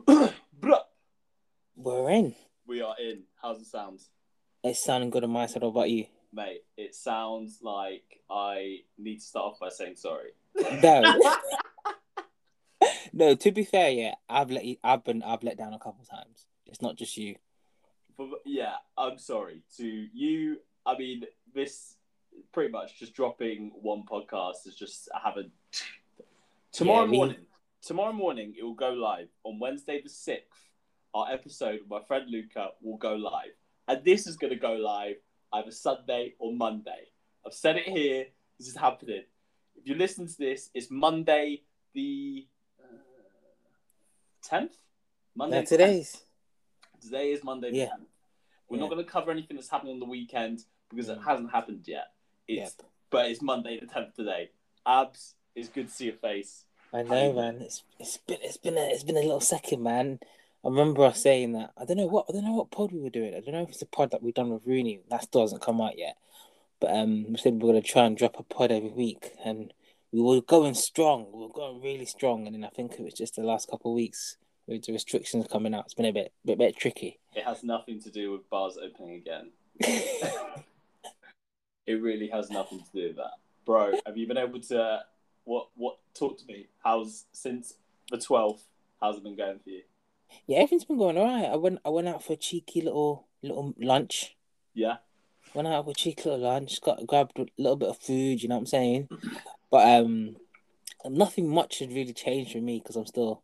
Bruh. We're in. we are in. How's it sound? It's sounding good on my side. What about you? Mate, it sounds like I need to start off by saying sorry. No. no, to be fair, yeah, I've let you, I've been I've let down a couple times. It's not just you. But yeah, I'm sorry to you. I mean, this pretty much just dropping one podcast is just I haven't. Tomorrow Yeah, me- morning, tomorrow morning it will go live on Wednesday the sixth. Our episode with my friend Luca will go live, and this is going to go live either Sunday or Monday. I've said it here. This is happening. If you listen to this, it's Monday the uh, tenth. Monday Yeah, the 10th. today's. Today is Monday the Yeah. 10th. We're Yeah. not going to cover anything that's happening on the weekend because it Mm. hasn't happened yet. It's Yep. but it's Monday the 10th today. Abs, it's good to see your face. I know, man. It's it's been it's been a it's been a little second, man. I remember us saying that. I don't know what I don't know what pod we were doing. I don't know if it's a pod that we've done with Rooney. That still hasn't come out yet. But um, we said we are gonna try and drop a pod every week, and we were going strong. We were going really strong, and then I think it was just the last couple of weeks with the restrictions coming out. It's been a bit bit bit tricky. It has nothing to do with bars opening again. It really has nothing to do with that. Bro, have you been able to what what talk to me? How's since the 12th? How's it been going for you? yeah, everything's been going alright. I went I went out for a cheeky little little lunch. Yeah. Went out for a cheeky little lunch. Got grabbed a little bit of food. You know what I'm saying? But um, nothing much had really changed for me because I'm still,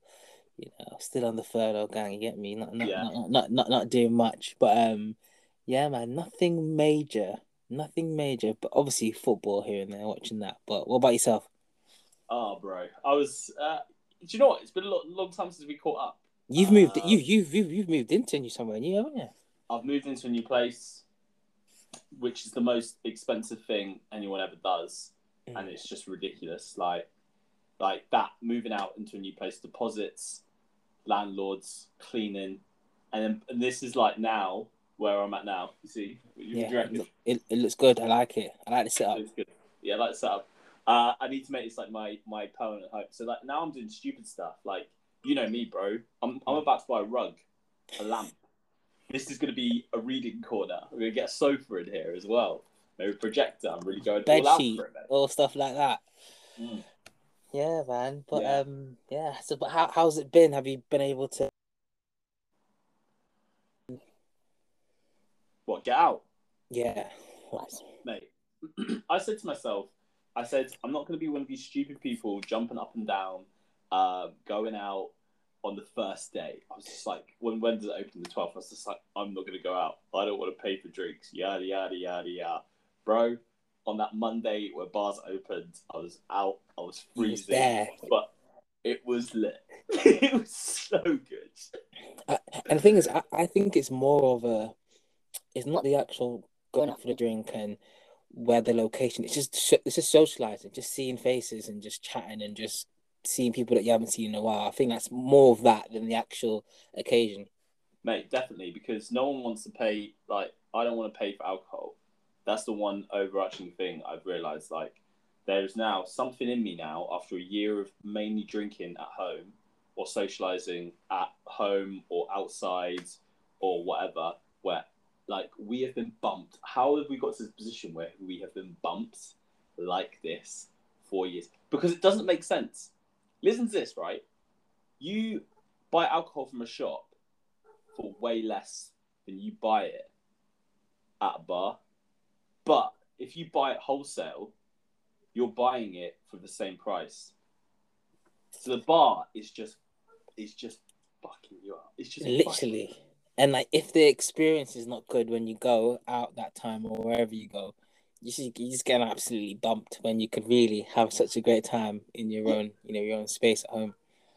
you know, still on the furlough gang. You get me? Not not, Yeah. not, not not not doing much. But um, yeah, man, nothing major. Nothing major. But obviously football here and there, watching that. But what about yourself? Oh, bro. I was uh do you know what? It's been a lo- long time since we caught up. You've moved. Uh, You you've you've you've moved into new somewhere new, haven't you? I've moved into a new place, which is the most expensive thing anyone ever does, and it's just ridiculous. Like, like that moving out into a new place, deposits, landlords, cleaning, and then and this is like now where I'm at now. You see, you Yeah, it, it, looks good. I like it. I like the setup. It's good. Yeah, like the setup. Uh, I need to make this like my my permanent home. So like now I'm doing stupid stuff. Like you know me, bro. I'm I'm about to buy a rug, a lamp. This is going to be a reading corner. We're going to get a sofa in here as well. Maybe a projector. I'm really going Bed all sheet, all stuff like that. Mm. Yeah, man. But Yeah. um, yeah. So, but how how's it been? Have you been able to? What? Get out, Yeah. mate. I said to myself, I said I'm not going to be one of these stupid people jumping up and down, uh, going out on the first day. I was just like, when when does it open? The 12th. I was just like, I'm not going to go out. I don't want to pay for drinks. Yada yada yada yada, bro. On that Monday where bars opened, I was out. I was was freezing, there. but it was lit. it was so good. And the thing is, I, I think it's more of a. It's not the actual going out for the drink and where the location. It's just it's just socializing, just seeing faces and just chatting and just seeing people that you haven't seen in a while. I think that's more of that than the actual occasion. Mate, definitely, because no one wants to pay. Like, I don't want to pay for alcohol. That's the one overarching thing I've realized. Like, there's now something in me now after a year of mainly drinking at home or socializing at home or outside or whatever, where like we have been bumped. How have we got to this position where we have been bumped like this for years? Because it doesn't make sense. Listen to this, right? You buy alcohol from a shop for way less than you buy it at a bar. But if you buy it wholesale, you're buying it for the same price. So the bar is just is just fucking you up. It's just Literally. And like, if the experience is not good when you go out that time or wherever you go, you just you just get absolutely bumped when you could really have such a great time in your own, you know, your own space at home.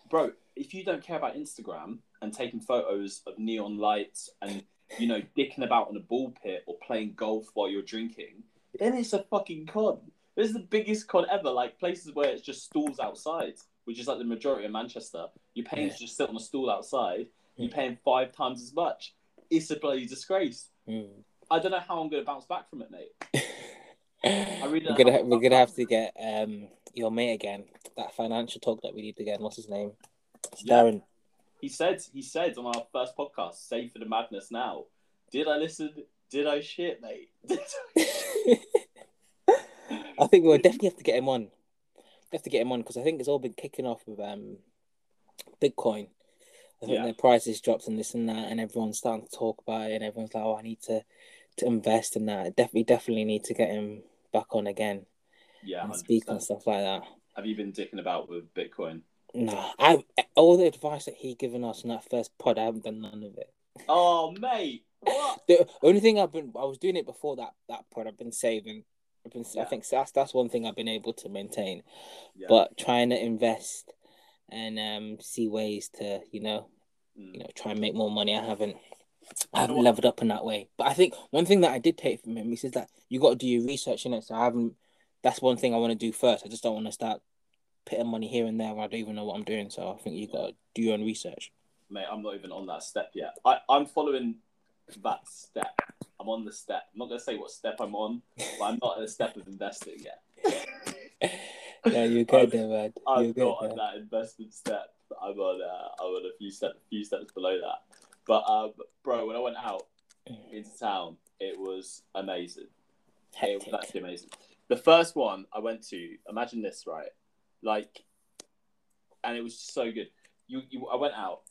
bro, if you don't care about Instagram and taking photos of neon lights and you know dicking about in a ball pit or playing golf while you're drinking, then it's a fucking con. This is the biggest con ever. Like places where it's just stalls outside, which is like the majority of Manchester. You're paying to just sit on a stool outside. You're paying five times as much. It's a bloody disgrace. Mm. I don't know how I'm going to bounce back from it, mate. I really we're don't gonna know. we're gonna have to get um your mate again. That financial talk that we need again. What's his name? Yeah. Darren. He said he said on our first podcast, "Save for the madness now." Did I listen? Did I shit, mate? I think we'll definitely have to get him on. We have to get him on because I think it's all been kicking off with um Bitcoin. I think Yeah. the prices dropped and this and that, and everyone's starting to talk about it, and everyone's like, "Oh, I need to to invest in that." Definitely, definitely need to get him back on again yeah, and 100%. speak on stuff like that. Have you been dicking about with Bitcoin? No, I all the advice that he given us in that first pod, I haven't done none of it. Oh, mate, what? The only thing I've been, I was doing it before that that pod. I've been saving. I've been, I think that's that's one thing I've been able to maintain. Yeah. But trying to invest and um see ways to, you know, Mm. you know, try and make more money. I haven't, I haven't leveled up in that way. But I think one thing that I did take from him, he says that you got to do your research in it. So I haven't. That's one thing I want to do first. I just don't want to start putting money here and there when I don't even know what I'm doing. So I think you got to do your own research. mate, I'm not even on that step yet. I, I'm following that step. I'm on the step. I'm not gonna say what step I'm on, but I'm not at the step of investing yet. Yeah, you're good there, man. I'm good. not on that investment step. I'm on. Uh, I'm on a few steps, few steps below that. But um, bro, when I went out into town, it was amazing. It was Hectic. actually amazing. The first one I went to, imagine this, right? Like, and it was so good. You, you, I went out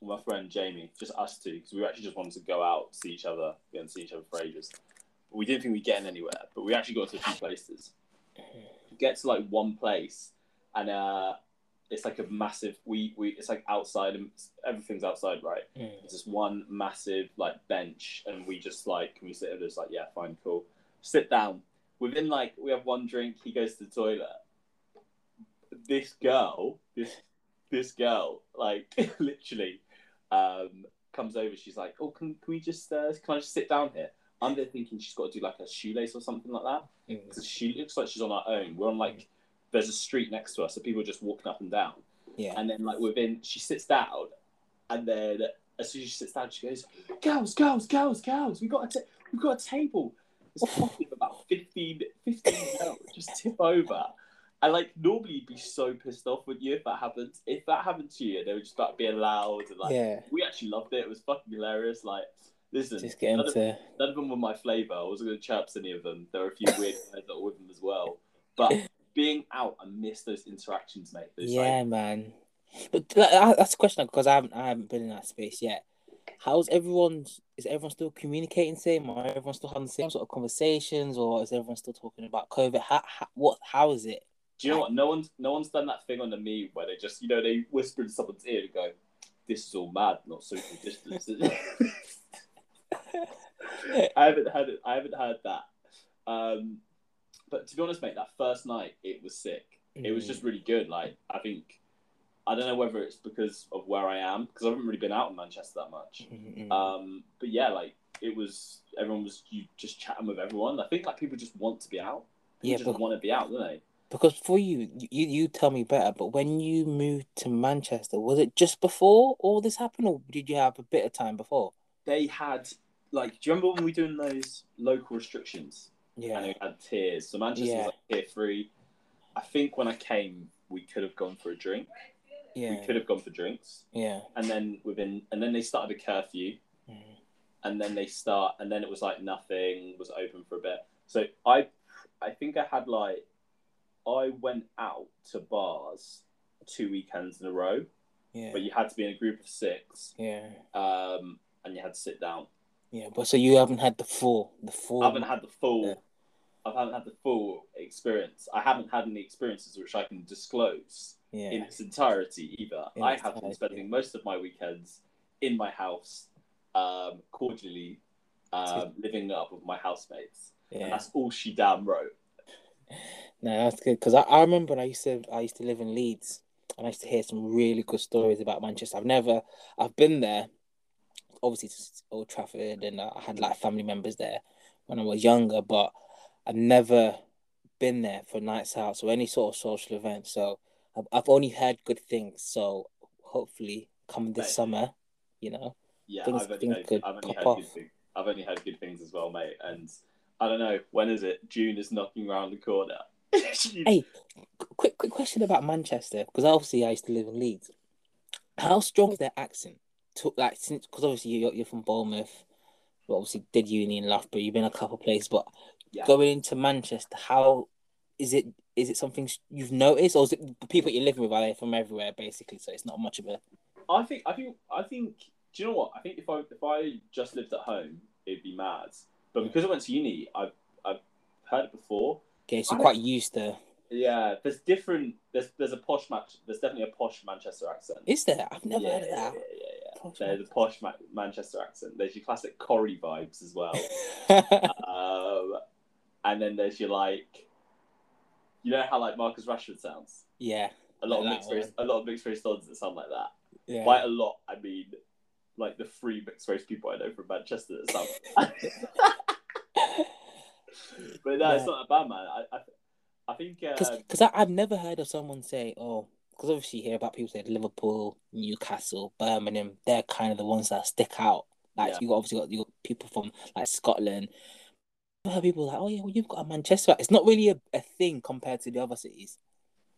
with my friend Jamie, just us two, because we actually just wanted to go out, see each other, we hadn't seen each other for ages. We didn't think we'd get in anywhere, but we actually got to a few places. Get to like one place, and uh, it's like a massive. We, we, it's like outside, and everything's outside, right? Mm. It's just one massive like bench, and we just like can we sit there? Just like yeah, fine, cool. Sit down. Within like we have one drink, he goes to the toilet. This girl, this this girl, like literally, um, comes over. She's like, "Oh, can, can we just uh, can I just sit down here?" I'm there thinking she's got to do like a shoelace or something like that Mm. because she looks like she's on her own. We're on like there's a street next to us, so people are just walking up and down. Yeah. And then like within, she sits down, and then as soon as she sits down, she goes, "Girls, girls, girls, girls, we got a ta- we got a table." There's probably about 15, 15 girls just tip over. And like normally you'd be so pissed off with you if that happens. If that happened to you, they would just start being loud and like yeah. we actually loved it. It was fucking hilarious. Like, listen, Just get none of- none of them were my flavour. I wasn't going to chirps any of them. There were a few weird guys that were with them as well. But being out, I miss those interactions, mate. Those, Yeah, man. But that's a question because I haven't I haven't been in that space yet. How's everyone? Is everyone still communicating same? Or everyone still having the same sort of conversations, or is everyone still talking about COVID? How, how what? How is it? do you know what? No one's no one's done that thing on the meme where they just you know they whisper in someone's ear and go, "This is all mad, not social distance." I haven't had it. I haven't heard that. Um, but to be honest, mate, that first night it was sick. It was Mm. just really good. Like I think I don't know whether it's because of where I am because I haven't really been out in Manchester that much. Mm, mm. Um, but yeah, like it was. Everyone was you just chatting with everyone. I think like people just want to be out. People Yeah, just but- want to be out, don't they? Because for you, you you tell me better. But when you moved to Manchester, was it just before all this happened, or did you have a bit of time before? They had like, do you remember when we were doing those local restrictions? Yeah. And they had tiers. So Manchester Yeah. was like tier three. I think when I came, we could have gone for a drink. Yeah. We could have gone for drinks, yeah. and then within, and then they started a curfew. Mm. and then they start and then it was like nothing was open for a bit so i i think i had like i went out to bars two weekends in a row Yeah, but you had to be in a group of six yeah, um and you had to sit down yeah. But so you haven't had the full, the full. i haven't had the full Yeah. i haven't had the full experience i haven't had any experiences which i can disclose yeah, in its entirety either In i have been spending most of my weekends in my house um cordially um, living up with my housemates and yeah. that's all she damn wrote. No, that's good because I, I remember when I used to I used to live in Leeds and I used to hear some really good stories about Manchester. I've never I've been there, obviously to Old Trafford, and I had like family members there when I was younger, but I've never been there for nights out or any sort of social event. So I've I've only heard good things. So hopefully, come this Mate. summer, you know, Yeah, Things- I've only things heard, could I've only pop off. good things. I've only heard good things as well, mate. And I don't know when is it? June is knocking around the corner. Hey, quick quick question about Manchester because obviously I used to live in Leeds. How strong is their accent? To, like since because obviously you're you're from Bournemouth, but obviously did uni in Loughborough. You've been a couple places, but Yeah. going into Manchester, how is it? Is it something you've noticed, or is it the people you're living with are they from everywhere basically? So it's not much of a I think I think I think do you know what? I think if I if I just lived at home, it'd be mad. But because I went to uni, I've I've heard it before. okay. So you're quite used to. Yeah, there's different. There's there's a posh match. There's definitely a posh Manchester accent. Is there? I've never yeah, heard of that. yeah, yeah. Posh There's a posh Ma- Manchester accent. There's your classic Corrie vibes as well. um, and then there's your like, you know how like Marcus Rashford sounds. yeah, A lot Like of mixed race, a lot of mixed race dons that sound like that. yeah. By a lot, I mean like the three mixed race people I know from Manchester that sound. but no, it's not a bad, man. I I, I think Because I've never heard of someone say, oh, because obviously you hear about people say Liverpool, Newcastle, Birmingham, they're kind of the ones that stick out. Like Yeah. you obviously got you got people from like Scotland. I've heard people like, oh yeah, well you've got a Manchester. It's not really a, a thing compared to the other cities.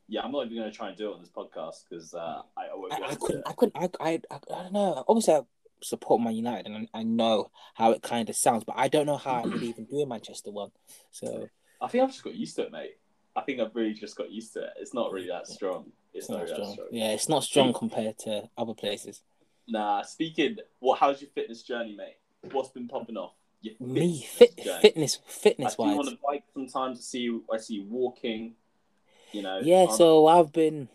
yeah, I'm not even going to try and do it on this podcast because uh, I, I I, I couldn't, I couldn't, I, I, I, I don't know. Obviously, I support Man United and I, I know how it kind of sounds, but I don't know how I would even do a Manchester one. So I think I've just got used to it, mate. I think I've really just got used to it. It's not really that strong. It's, it's not, not strong. strong. Yeah, it's not strong compared to other places. Nah, speaking, what? How's your fitness journey, mate? What's been popping off? Your Me, fitness fit, journey. fitness, I fitness see you wise. on a bike sometimes. I see you. I see you walking. You know. Yeah, um, so I've been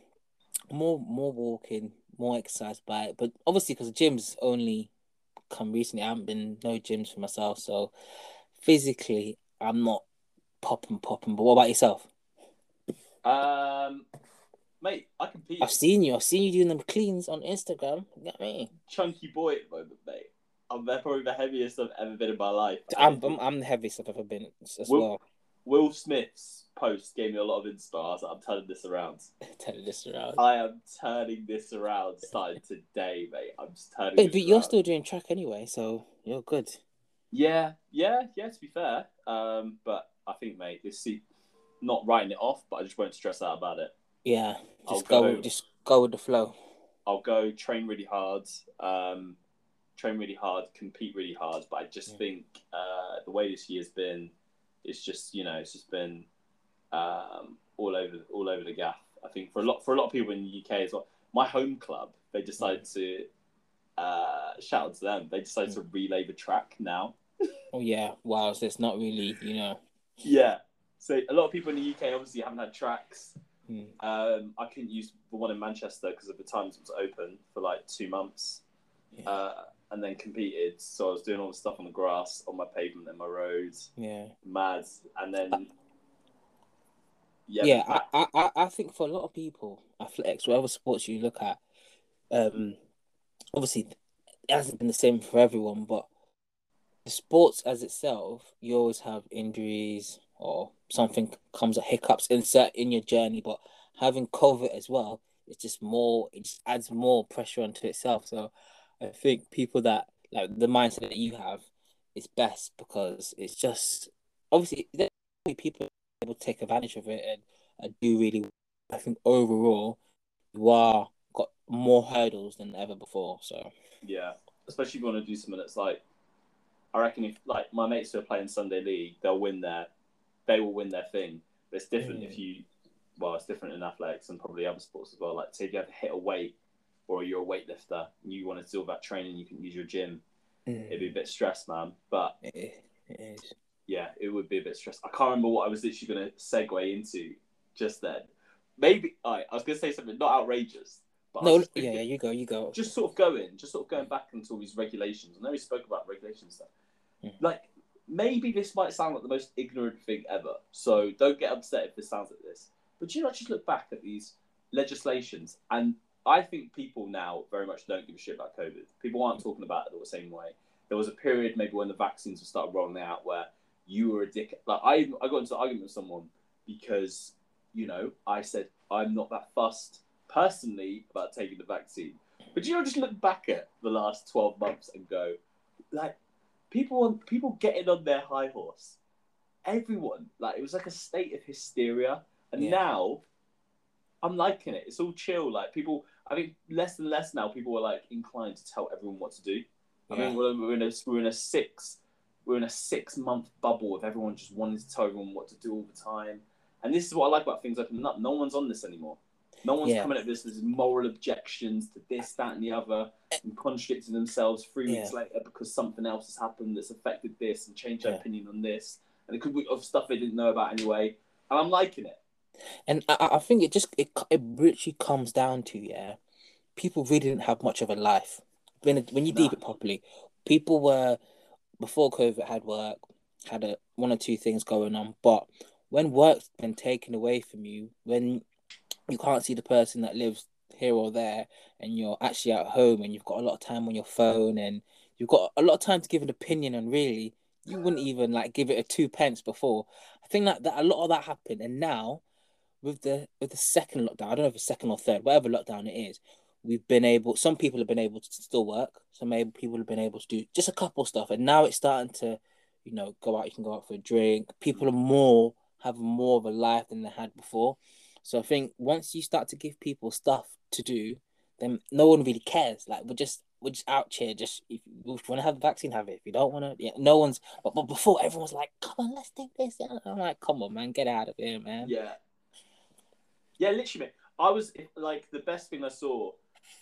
more more walking, more exercise by it, but obviously because the gym's only come recently, I haven't been no gyms for myself, so physically I'm not popping popping. But what about yourself? Um, mate, I compete. I've seen you. I've seen you doing them cleans on Instagram. You get me? chunky boy at the moment, mate. I'm probably the heaviest I've ever been in my life. I'm, I'm I'm the heaviest I've ever been as Will- well. Will Smith's post gave me a lot of inspo. I was like, I'm turning this around. turning this around. I am turning this around starting today, mate. I'm just turning Wait, this but you're still doing track anyway, so you're good. Yeah, yeah, yeah, to be fair. Um, but I think, mate, this see not writing it off, but I just won't stress out about it. Yeah, I'll just go, go- just go with the flow. I'll go train really hard, um, train really hard, compete really hard. But I just Yeah. think uh, the way this year's been, it's just you know, it's just been um, all over all over the gaff. I think for a lot for a lot of people in the UK as well. My home club, they decided to uh, shout out to them. They decided to relay the track now. Oh yeah, wow. So it's not really, you know. Yeah. So a lot of people in the UK obviously haven't had tracks. Hmm. Um, I couldn't use the one in Manchester because at the time it was open for like two months, Yeah. uh, and then competed. So I was doing all the stuff on the grass, on my pavement, and my roads, Yeah. mad, and then yeah, yeah, I, I, I- I think for a lot of people, athletics, whatever sports you look at, um, obviously it hasn't been the same for everyone, but the sports as itself, you always have injuries or something comes at hiccups insert in your journey, but having COVID as well, it's just more, it just adds more pressure onto itself. So I think people that like the mindset that you have is best because it's just obviously there will be people able to take advantage of it and, and do really well. I think overall you are got more hurdles than ever before. So yeah. Especially if you want to do something that's like, I reckon if like my mates who are playing Sunday league, they'll win their, they will win their thing. But it's different if you, well, it's different in athletics and probably other sports as well. Like, say if you have to hit a weight, or you're a weightlifter and you want to do all that training, you can use your gym. It'd be a bit stressed, man. But it, it is. yeah, it would be a bit stressed. I can't remember what I was literally going to segue into just then. Maybe right, I was going to say something not outrageous, but No, just yeah, yeah, you go, you go. just sort of going, just sort of going back into all these regulations. I know we spoke about regulations stuff. Mhm. Like maybe this might sound like the most ignorant thing ever, so don't get upset if this sounds like this. But you not just look back at these legislations, and I think people now very much don't give a shit about COVID. People aren't talking about it the same way. There was a period maybe when the vaccines were started rolling out where you were a dick. Like I, I got into an argument with someone because you know I said I'm not that fussed personally about taking the vaccine. But you know, just look back at the last twelve months and go, like, people on people getting on their high horse. Everyone, like, it was like a state of hysteria, and Yeah. now I'm liking it. It's all chill. Like people, I think less and less now people are like inclined to tell everyone what to do. I Yeah. mean, we're, we're in a we're in a six we're in a six month bubble of everyone just wanting to tell everyone what to do all the time. And this is what I like about things opening up. No one's on this anymore. No one's Yeah. coming at this with moral objections to this, that, and the other, and contradicting themselves three weeks Yeah. later because something else has happened that's affected this and changed their Yeah. opinion on this. And it could be of stuff they didn't know about anyway. And I'm liking it. And I, I- think it just it it literally comes down to yeah, people really didn't have much of a life. When it, when you deep it properly, people were before COVID had work, had a one or two things going on, but when work's been taken away from you, when you can't see the person that lives here or there, and you're actually at home and you've got a lot of time on your phone and you've got a lot of time to give an opinion and really you wouldn't even like give it a two pence before. I think that, that a lot of that happened and now with the with the second lockdown, I don't know if it's second or third, whatever lockdown it is, we've been able some people have been able to still work, some people have been able to do just a couple stuff and now it's starting to, you know, go out, you can go out for a drink. People are more have more of a life than they had before. So I think once you start to give people stuff to do, then no one really cares. Like we're just we're just out here. Just if you want to have the vaccine, have it. If you don't want to, yeah, no one's. But, but before everyone's like, "Come on, let's do this." Yeah. I'm like, "Come on, man, get out of here, man." Yeah. Yeah, literally, mate. I was like the best thing I saw,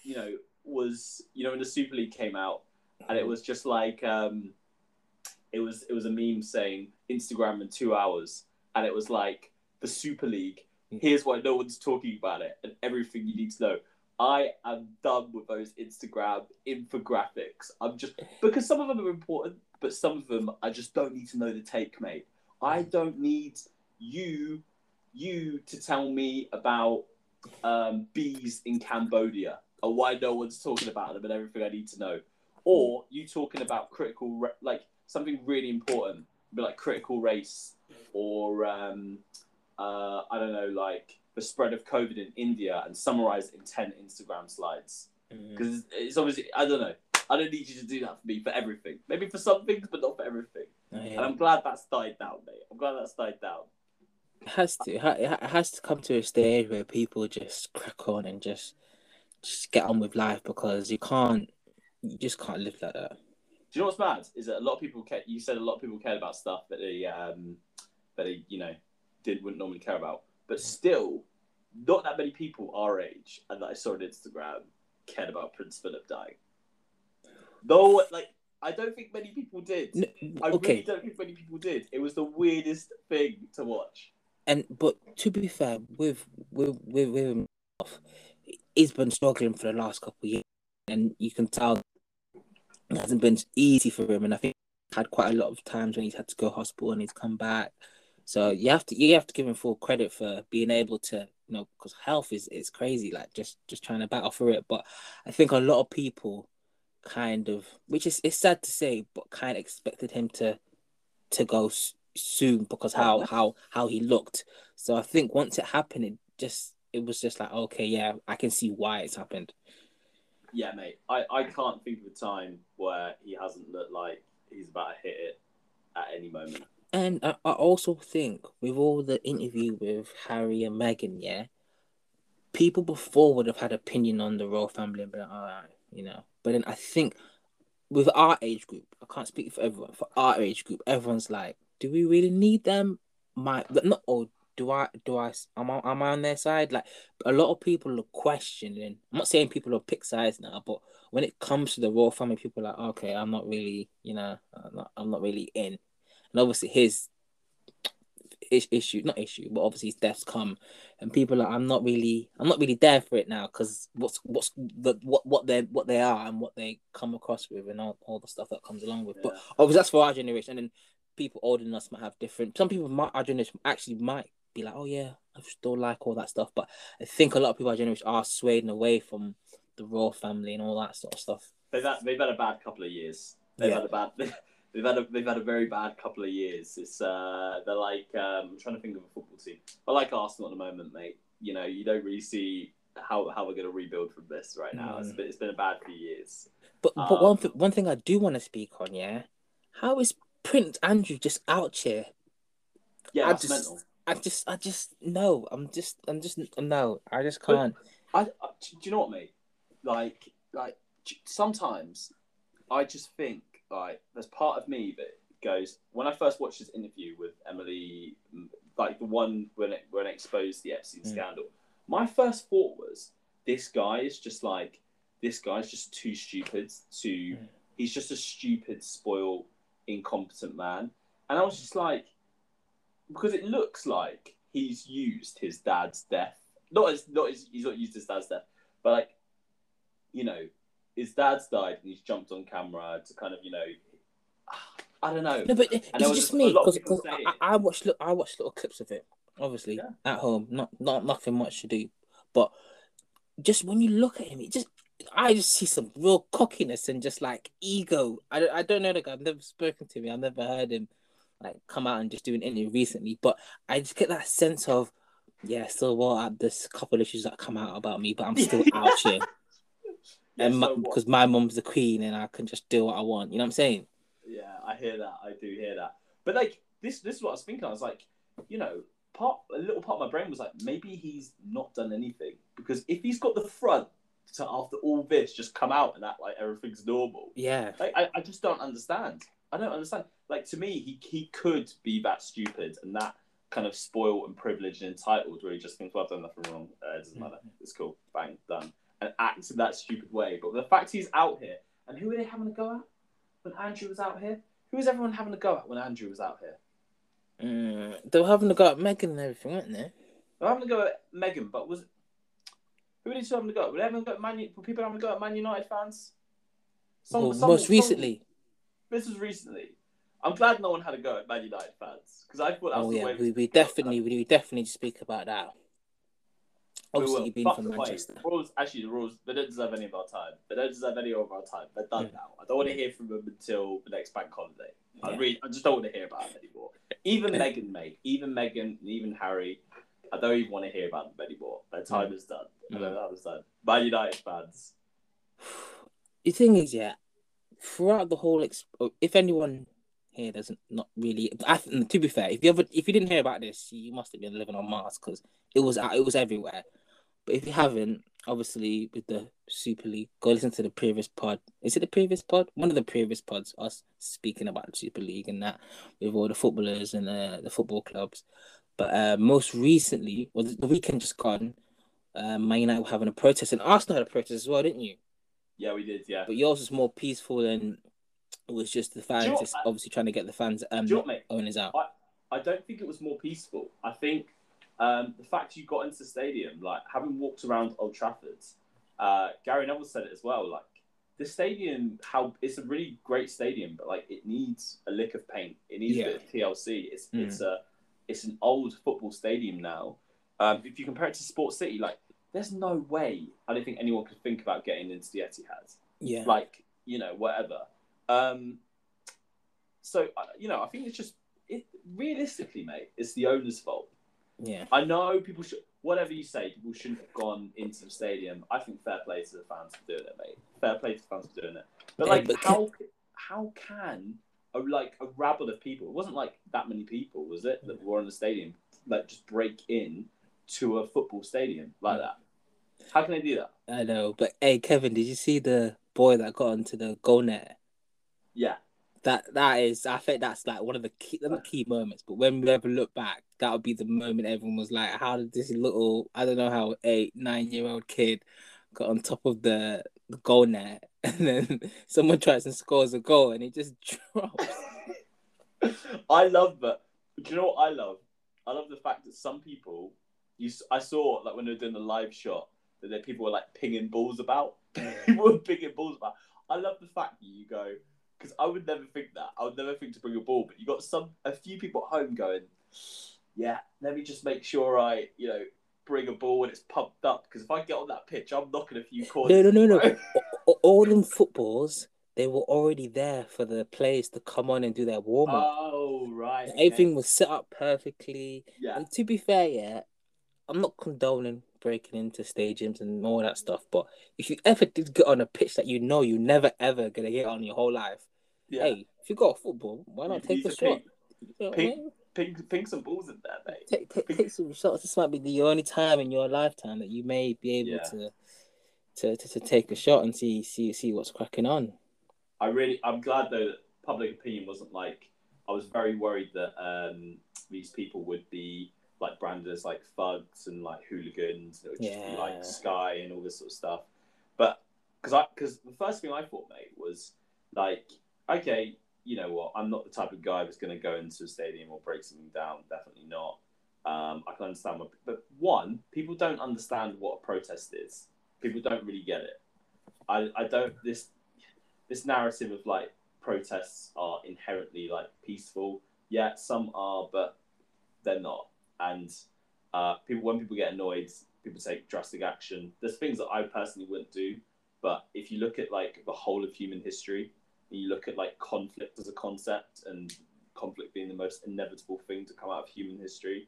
you know, was you know when the Super League came out, and it was just like um, it was it was a meme saying Instagram in two hours, and it was like the Super League. Here's why no one's talking about it, and everything you need to know. I am done with those Instagram infographics. I'm just because some of them are important, but some of them I just don't need to know the take, mate. I don't need you you to tell me about um, bees in Cambodia or why no one's talking about them and everything I need to know, or you talking about critical like something really important, like critical race or um, uh, I don't know like the spread of COVID in India and summarize it in ten Instagram slides because it's, it's obviously I don't know. I don't need you to do that for me for everything. Maybe for some things, but not for everything. Oh, And. I'm glad that's died down, mate. I'm glad that's died down. It has to. It it has to come to a stage where people just crack on and just just get on with life because you can't. You just can't live like that. Do you know what's mad? Is that a lot of people care. You said a lot of people cared about stuff that they, um, that they, you know, did wouldn't normally care about. But still, not that many people our age and that I saw on Instagram cared about Prince Philip dying. Though, like, I don't think many people did. I okay. really don't think many people did. It was the weirdest thing to watch. And but to be fair, with with with, with him, he's been struggling for the last couple of years, and you can tell it hasn't been easy for him. And I think had quite a lot of times when he's had to go hospital and he's come back. So you have to you have to give him full credit for being able to you know because health is is crazy like just just trying to battle for it. But I think a lot of people kind of which is it's sad to say, but kind of expected him to to go s- soon because how how how he looked. So I think once it happened, it just it was just like okay, yeah, I can see why it's happened. Yeah, mate. I, I can't think of a time where he hasn't looked like he's about to hit it at any moment. And I, I also think with all the interview with Harry and Meghan, yeah, people before would have had opinion on the royal family and been like, all right, you know. But then I think with our age group, I can't speak for everyone. For our age group, everyone's like, do we really need them? My not or do I do I am I am I on their side? Like a lot of people are questioning. I'm not saying people are pick sides now, but when it comes to the royal family, people are like, okay, I'm not really, you know, I'm not, I'm not really in. And obviously his issue, not issue, but obviously his death's come, and people are, I'm not really, I'm not really there for it now because what's what's the what what they what they are and what they come across with and all, all the stuff that comes along with. But obviously that's for our generation, and then people older than us might have different. Some people might our generation actually might be like, oh yeah, I still like all that stuff, but I think a lot of people our generation are swayed away from the royal family and all that sort of stuff. They've had, they've had a bad couple of years. They've Yeah. had a bad. They've had a they've had a very bad couple of years. It's uh they're like um, I'm trying to think of a football team. I like Arsenal at the moment, mate. You know you don't really see how how we're going to rebuild from this right now. It's Mm. been it's been a bad few years. But but Um, one th- one thing I do want to speak on, yeah, how is Prince Andrew just out here? Yeah, I just- mental. I just I just no, I'm just I'm just no, I just can't. I, I, do you know what, mate? like like sometimes I just think like there's part of me that goes when I first watched this interview with Emily, like the one when it when it exposed the Epstein Mm. scandal. My first thought was this guy is just like this guy's just too stupid to. Mm. He's just a stupid, spoiled, incompetent man, and I was just like, because it looks like he's used his dad's death. Not as not as he's not used his dad's death, but like, you know, his dad's died and he's jumped on camera to kind of you know, I don't know. No, but there it's just me because I, I watched look I watched little clips of it. Obviously, Yeah. at home, not not nothing much to do, but just when you look at him, it just I just see some real cockiness and just like ego. I, don't- I don't know the guy. I've never spoken to him. I've never heard him like come out and just do an interview recently. But I just get that sense of yeah, still well, uh, there's a couple of issues that come out about me, but I'm still out here. And so because my mum's the queen and I can just do what I want. You know what I'm saying? Yeah, I hear that. I do hear that. But like this, this is what I was thinking. I was like, you know, part a little part of my brain was like, maybe he's not done anything because if he's got the front to after all this just come out and act like everything's normal, Yeah. like I, I just don't understand. I don't understand. Like to me, he he could be that stupid and that kind of spoiled and privileged and entitled where he just thinks, well, I've done nothing wrong. Uh, it doesn't matter. It's cool. Bang, done. And acts in that stupid way. But the fact he's out here, and who are they having a go at when Andrew was out here? Who was everyone having a go at when Andrew was out here? Mm, they were having to go at Meghan and everything, weren't they? They were having a go at Meghan, but was who were they having a go at? Were they having a go at Man? Were people having a go at Man United fans? Some- Well, some- most some- recently. This was recently. I'm glad no one had a go at Man United fans because I thought that was Oh the yeah, way. we, we definitely we definitely speak about that. We Obviously, were you've been from. Manchester. The Royals, actually, the rules, they don't deserve any of our time. They don't deserve any of our time. They're done Mm. now. I don't want to hear from them until the next bank holiday. I really, I just don't want to hear about them anymore. Even Meghan, mate, even Meghan, and even Harry, I don't even want to hear about them anymore. Their time is done. Mm. Their time is done. Man United fans. The thing is, yeah, throughout the whole, ex- if anyone here doesn't not really, I to be fair, if you ever if you didn't hear about this, you must have been living on Mars because it was it was everywhere. But if you haven't, obviously with the Super League, go listen to the previous pod. Is it the previous pod? One of the previous pods, us speaking about the Super League and that with all the footballers and uh, the football clubs. But uh, most recently, well, the weekend just gone, uh, Man United were having a protest, and Arsenal had a protest as well, didn't you? Yeah, we did. Yeah. But yours was more peaceful and it was just the fans you know just obviously trying to get the fans um you know owners out. I don't think it was more peaceful. I think um, the fact you got into the stadium, like having walked around Old Trafford, uh, Gary Neville said it as well. Like the stadium, how it's a really great stadium, but like it needs a lick of paint. It needs Yeah. a bit of TLC. It's Mm. it's a it's an old football stadium now. Um, if you compare it to Sports City, like there's no way I don't think anyone could think about getting into the Etihad Yeah. like you know whatever um so uh, you know i think it's just it realistically mate it's the owner's fault yeah. i know people should whatever you say people shouldn't have gone into the stadium i think fair play to the fans for doing it mate fair play to the fans for doing it but Yeah, like but how how can a like a rabble of people it wasn't like that many people was it that were in the stadium like just break in to a football stadium like mm. that how can they do that I know. But hey Kevin, did you see the boy that got onto the goal net? yeah That that is I think that's like one of the key not key moments, but when we ever look back, that would be the moment everyone was like, How did this little I don't know how eight, nine year old kid got on top of the, the goal net and then someone tries and scores a goal and it just drops. I love that. Do you know what I love? I love the fact that some people, you, I saw like when they were doing the live shot that there people were like pinging balls about. people were pinging balls about. I love the fact that you go because I would never think that. I would never think to bring a ball, but you got some a few people at home going, yeah, let me just make sure I you know bring a ball when it's pumped up because if I get on that pitch, I'm knocking a few corners. No, no, no, no. bro." All them footballs, they were already there for the players to come on and do their warm up. Oh right, okay. Everything was set up perfectly. Yeah, And to be fair, yeah, I'm not condoning breaking into stadiums and all that stuff. But if you ever did get on a pitch that you know you're never ever gonna get on your whole life, yeah. hey, if you got football, why You not take need a shot? ping- You know what I ping- mean? ping, ping some balls in there, mate. Take, take, take some shots. This might be the only time in your lifetime that you may be able Yeah. to to, to, to take a shot and see see see what's cracking on. I really, I'm glad though that public opinion wasn't like. I was very worried that um, these people would be like branded as like thugs and like hooligans. And It would just be like Sky and all this sort of stuff. But because I because the first thing I thought, mate, was like, okay, you know what? I'm not the type of guy that's going to go into a stadium or break something down. Definitely not. Um, I can understand what, but one, people don't understand what a protest is. People don't really get it. I, I don't this this narrative of like protests are inherently like peaceful. Yeah, some are, but they're not. And uh, people when people get annoyed, people take drastic action. There's things that I personally wouldn't do, but if you look at like the whole of human history, you look at like conflict as a concept and conflict being the most inevitable thing to come out of human history,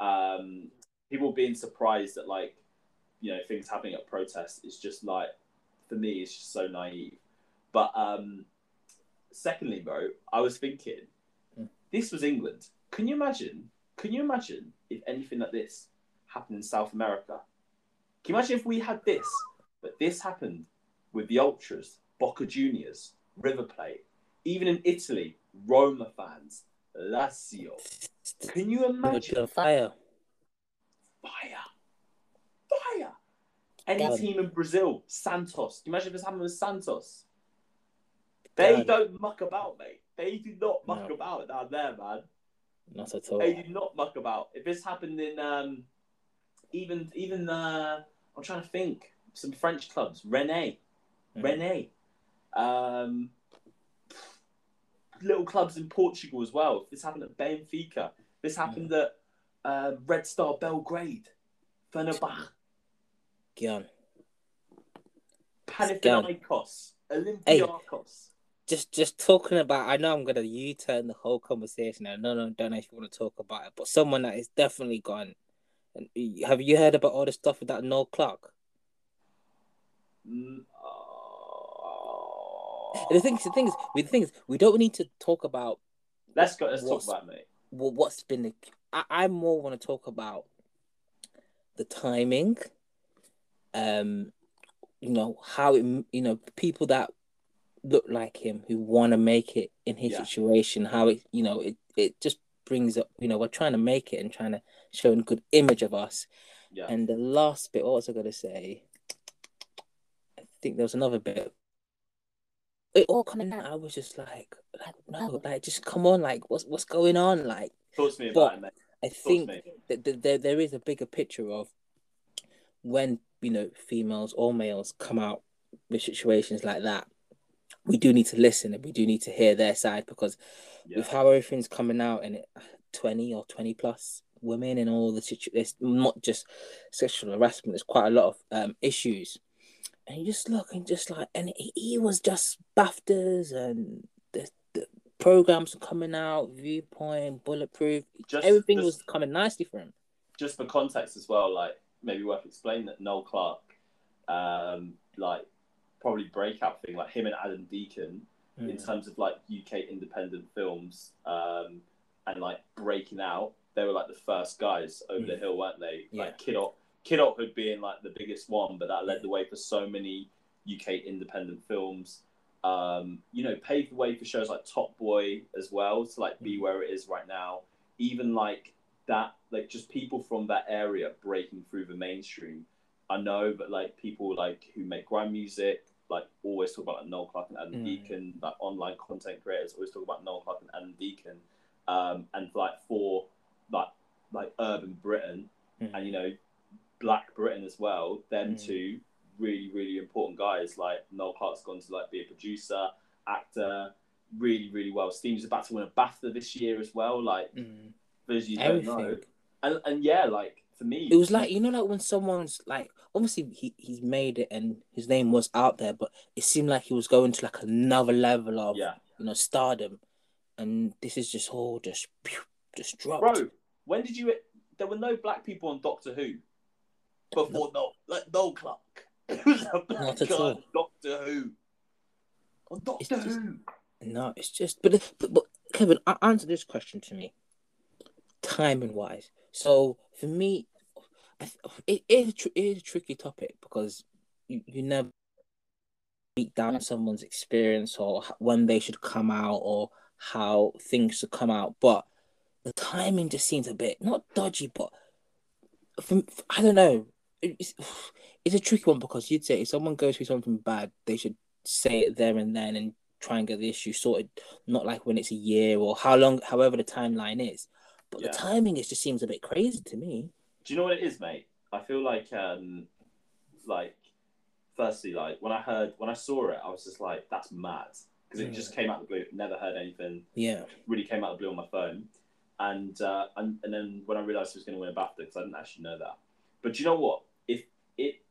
um, people being surprised at like you know things happening at protests is just like for me it's just so naive. But um, secondly, bro, I was thinking Hmm. this was England. Can you imagine? Can you imagine if anything like this happened in South America? Can you imagine if we had this, but this happened with the Ultras, Boca Juniors, River Plate, even in Italy, Roma fans, Lazio. Can you It would be imagine? fire. Fire, fire. Any Done. team in Brazil, Santos. Can you imagine if this happened with Santos? They Done. don't muck about, mate. They do not muck No. about down there, man. Not at all. They do not muck about. If this happened in um, even even uh, I'm trying to think some French clubs, Rennes, Mhm. Rennes, um, little clubs in Portugal as well. This happened at Benfica, this happened at uh, Red Star Belgrade, Fenerbahce, Gian. Panathinaikos, Olympiacos. Just just talking about I know I'm gonna U turn the whole conversation. I know don't know if you want to talk about it, but someone that is definitely gone. Have you heard about all the stuff with that Noel Clarke? Mm, oh. The thing, the thing is, the thing is, we don't need to talk about Let's go. Let's talk about it, mate. wh- what's been. The, I, I more want to talk about the timing. Um, you know how it. You know people that look like him who want to make it in his Yeah. situation. How it. You know it. It just brings up. You know we're trying to make it and trying to show a good image of us. Yeah. And the last bit, what was I going to say? I think there was another bit. It all coming out. I was just like, like no, like just come on, like what's what's going on? Like Talk to me But- about it, mate. I think that that there there is a bigger picture of when you know females or males come out with situations like that. We do need to listen and we do need to hear their side because Yeah. with how everything's coming out and it, 20 or 20 plus women and all the situ it's not just sexual harassment there's quite a lot of um issues and you just look and just like and he, he was just BAFTAs and the, the programs are coming out viewpoint bulletproof Just, everything just, was coming nicely for him just for context as well. Like maybe worth explaining that Noel Clarke, um, like probably breakout thing, like him and Adam Deacon in Mm. terms of like UK independent films, um, and like breaking out. They were like the first guys over the Mm. hill, weren't they? Yeah. Like Kidult, Kidulthood being like the biggest one, but that led the way for so many UK independent films. Um, you know, paved the way for shows like Top Boy as well to like be where it is right now. Even like that, like just people from that area breaking through the mainstream. I know, but like people like who make grime music, like always talk about like, Noel Clarke and Adam Mm. Deacon, like online content creators always talk about Noel Clarke and Adam Deacon, um, and like for like like urban Britain Mm. and you know Black Britain as well. Them Mm. two really really important guys. Like Noel Clarke's gone to like be a producer, actor, really really well. Steam's about to win a BAFTA this year as well. Like Mm. those you don't know, and and yeah, like for me, it was like you know like when someone's like obviously he, he's made it and his name was out there but it seemed like he was going to like another level of yeah, you know stardom and this is just all just just dropped bro. When did you? There were no black people on Doctor Who before no, like Noel Clark. It was a black Not at guy all. on Doctor Who. On Doctor just- Who. no it's just but but, but Kevin answer this question to me timing wise so for me it is a tr- it is a tricky topic because you, you never beat down someone's experience or when they should come out or how things should come out, but the timing just seems a bit not dodgy, but from I don't know. It's, it's a tricky one because you'd say if someone goes through something bad, they should say it there and then and try and get the issue sorted. Not like when it's a year or how long, however the timeline is. But yeah. the timing is just seems a bit crazy to me. Do you know what it is, mate? I feel like, um, like, firstly, like when I heard when I saw it, I was just like, "That's mad," because it just came out of the blue. Never heard anything. Yeah, really came out of the blue on my phone, and uh, and and then when I realized he was going to win a BAFTA, because I didn't actually know that. But you know what? If it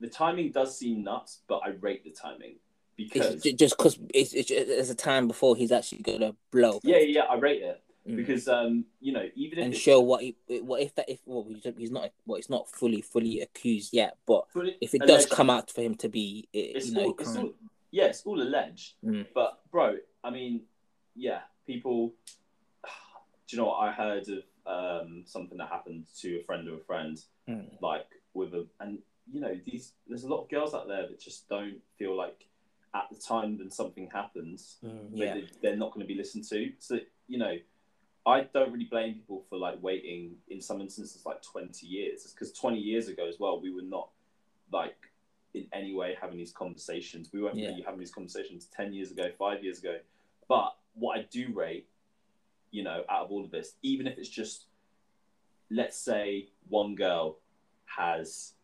the timing does seem nuts, but I rate the timing because it's just because it's, it's, it's a time before he's actually gonna blow. Yeah, yeah, I rate it mm. because um, you know, even and show what he, what if that if well he's not well he's not fully fully accused yet, but fully if it alleged, does come out for him to be, it, you know, all, it's all, yeah, it's all alleged. Mm. But bro, I mean, yeah, people. Do you know what I heard of um, something that happened to a friend of a friend, mm. like with a and you know these there's a lot of girls out there that just don't feel like at the time when something happens, mm, yeah. they, are not going to be listened to. So you know, I don't really blame people for like waiting in some instances like 20 years. because 20 years ago as well, we were not like in any way having these conversations. We weren't yeah. really having these conversations 10 years ago, five years ago. But what I do rate, you know, out of all of this, even if it's just, let's say one girl has,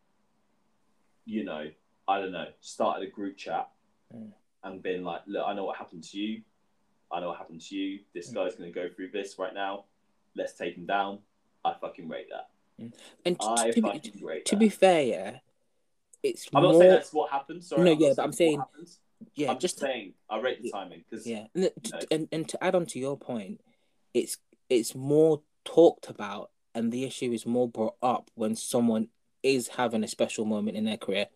you know, I don't know, started a group chat mm. and been like, look, I know what happened to you. I know what happened to you. This mm. guy's going to go through this right now. Let's take him down. I fucking rate that. Mm. And I to, fucking be, rate to that. be fair, yeah, it's. I'm more... not saying that's what happens. Sorry, no, I'm yeah, but I'm saying, yeah, I'm just saying I rate the timing because yeah, and, you know, and and to add on to your point, it's it's more talked about, and the issue is more brought up when someone is having a special moment in their career.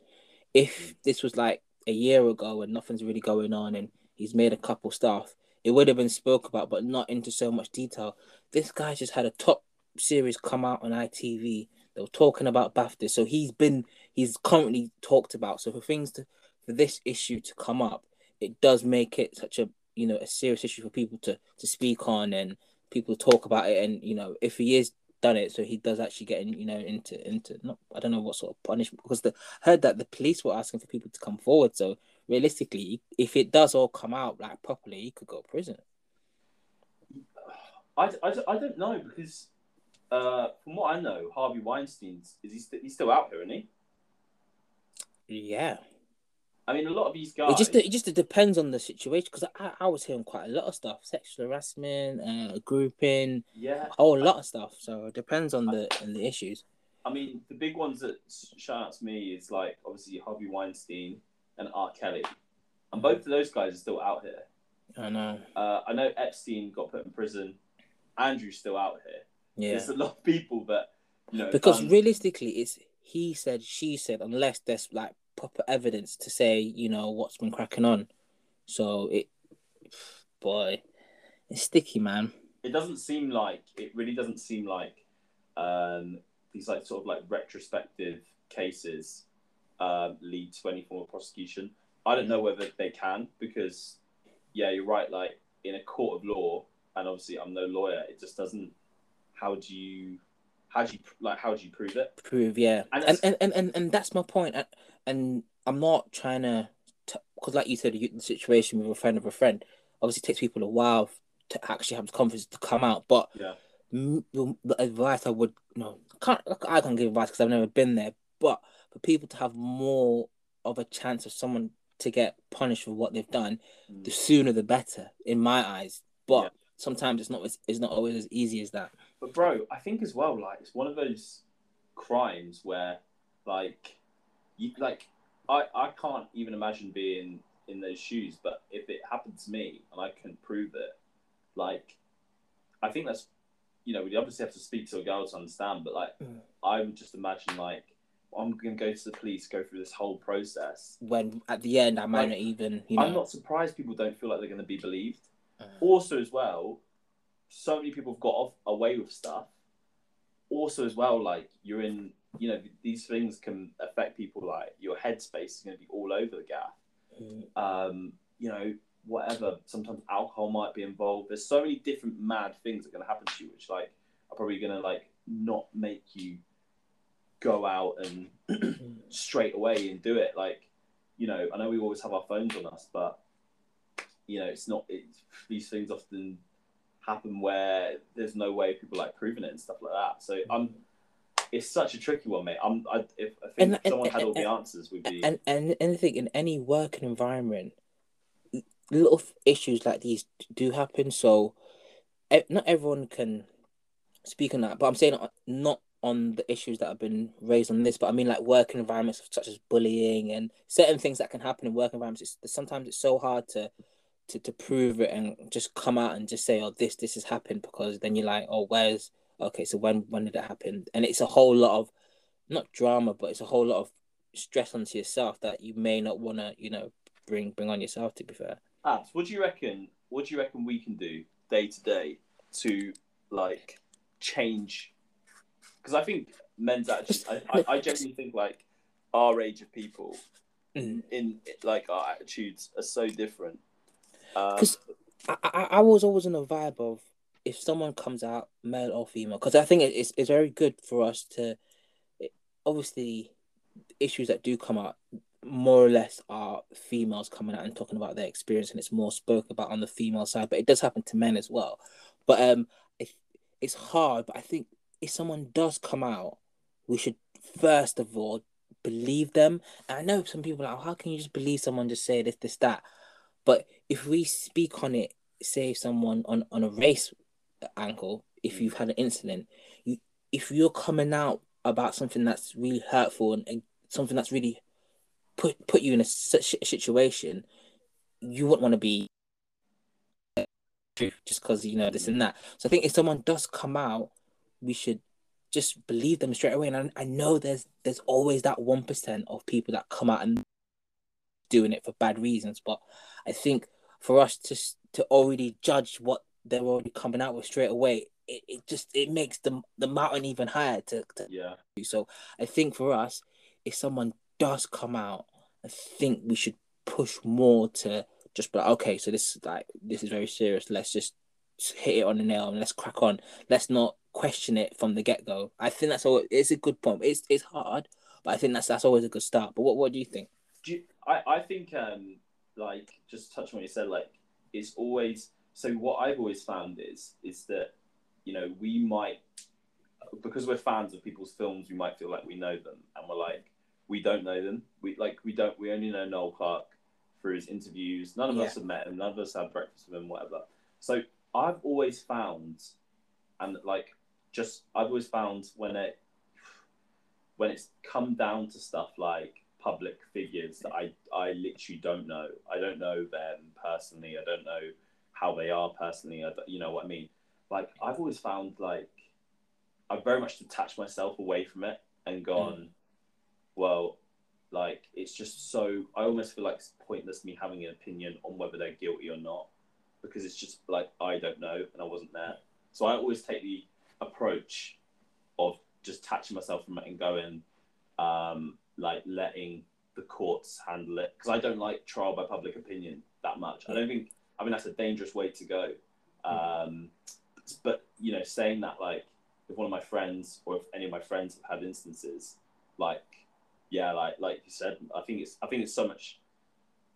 If this was like a year ago and nothing's really going on, and he's made a couple stuff, it would have been spoke about, but not into so much detail. This guy just had a top series come out on ITV. They were talking about BAFTA, so he's been he's currently talked about. So for things to for this issue to come up, it does make it such a you know a serious issue for people to to speak on and people talk about it. And you know if he is done it, so he does actually get in, you know into into not I don't know what sort of punishment because the heard that the police were asking for people to come forward. So realistically, if it does all come out like properly, he could go to prison. I, I, I don't know because uh, from what I know, Harvey Weinstein's is he st- he's still out here, isn't he? Yeah. I mean, a lot of these guys. It just it just depends on the situation because I, I was hearing quite a lot of stuff, sexual harassment, uh, grouping, yeah, a whole lot of stuff. So it depends on the on the issues. I mean, the big ones that shout out to me is like obviously Harvey Weinstein, and R. Kelly, and both of those guys are still out here. I know. Uh, I know Epstein got put in prison. Andrew's still out here. Yeah, there's a lot of people that you know. Because done... realistically, it's he said, she said, unless there's like proper evidence to say, you know, what's been cracking on. So it, boy, it's sticky, man. It doesn't seem like it really doesn't seem like um, these like sort of like retrospective cases uh, lead to any form of prosecution. I don't know whether they can because, yeah, you're right. Like in a court of law, and obviously I'm no lawyer. It just doesn't. How do you? How do you like? How do you prove it? Prove, yeah, and and and, and, and, and that's my point. And, and I'm not trying to, because like you said, the situation with a friend of a friend obviously takes people a while to actually have the confidence to come out. But yeah. the, the advice I would, no can't I can't give advice because I've never been there. But for people to have more of a chance of someone to get punished for what they've done, mm. the sooner the better, in my eyes. But yeah. sometimes it's not it's not always as easy as that. But bro, I think as well, like it's one of those crimes where, like, you like, I I can't even imagine being in those shoes. But if it happened to me and I couldn't prove it, like, I think that's, you know, we obviously have to speak to a girl to understand. But like, mm. I would just imagine like I'm going to go to the police, go through this whole process. When at the end, I might like, not even. You know... I'm not surprised people don't feel like they're going to be believed. Uh, also, as well, so many people have got off, away with stuff. Also, as well, like you're in you know these things can affect people. Like your headspace is going to be all over the gaff. Mm. Um, you know, whatever. Sometimes alcohol might be involved. There's so many different mad things that are going to happen to you, which like are probably going to like not make you go out and straight away and do it. Like, you know, I know we always have our phones on us, but you know, it's not. It's, these things often happen where there's no way people like proving it and stuff like that. So I'm. It's such a tricky one, mate. I'm. I, if I think And- if and- someone had all and- the answers, we'd be. and and anything in any working environment, little issues like these do happen. So, not everyone can speak on that. But I'm saying not on the issues that have been raised on this, but I mean like working environments such as bullying and certain things that can happen in work environments. It's, sometimes it's so hard to, to to prove it and just come out and just say, "Oh, this this has happened," because then you're like, "Oh, where's okay? So when when did it happen?" And it's a whole lot of not drama, but it's a whole lot of stress onto yourself that you may not want to, you know, bring bring on yourself. To be fair, Abs, what do you reckon? What do you reckon we can do day to day to like change? Because I think men's attitudes. I, I, I genuinely think like our age of people Mm. in like our attitudes are so different. Um, 'Cause- I, I I was always in a vibe of if someone comes out male or female, because I think it's it's very good for us to, obviously, issues that do come out more or less are females coming out and talking about their experience, and it's more spoke about on the female side, but it does happen to men as well. But um, it, it's hard. But I think if someone does come out, we should first of all believe them. And I know some people are like, oh, how can you just believe someone just say this, this, that? But if we speak on it, say someone on, on a race angle, if you've had an incident, you if you're coming out about something that's really hurtful and, and something that's really put put you in a such a situation, you wouldn't want to be just because you know this and that. So I think if someone does come out, we should just believe them straight away. And I, I know there's there's always that one percent of people that come out and doing it for bad reasons, but I think for us to to already judge what they're already coming out with straight away, it, it just it makes the the mountain even higher to, to yeah. So I think for us, if someone does come out, I think we should push more to just be like, okay, so this is like this is very serious. Let's just hit it on the nail and let's crack on. Let's not question it from the get go. I think that's all. It's a good point. It's it's hard, but I think that's that's always a good start. But what what do you think? do you, I, I think um like just touching on what you said like it's always so what I've always found is is that you know we might because we're fans of people's films we might feel like we know them and we're like we don't know them. We like we don't we only know Noel Clarke through his interviews. None of Yeah. us have met him. None of us had breakfast with him whatever. So I've always found and like just I've always found when it when it's come down to stuff like public figures that I, I literally don't know. I don't know them personally. I don't know how they are personally. I you know what I mean? Like I've always found like I've very much detached myself away from it and gone, well, like it's just so I almost feel like it's pointless me having an opinion on whether they're guilty or not because it's just like I don't know and I wasn't there. So I always take the approach of just detaching myself from it and going, um, like letting the courts handle it because I don't like trial by public opinion that much. I don't think I mean that's a dangerous way to go. Um, but you know, saying that like if one of my friends or if any of my friends have had instances, like yeah, like like you said, I think it's I think it's so much.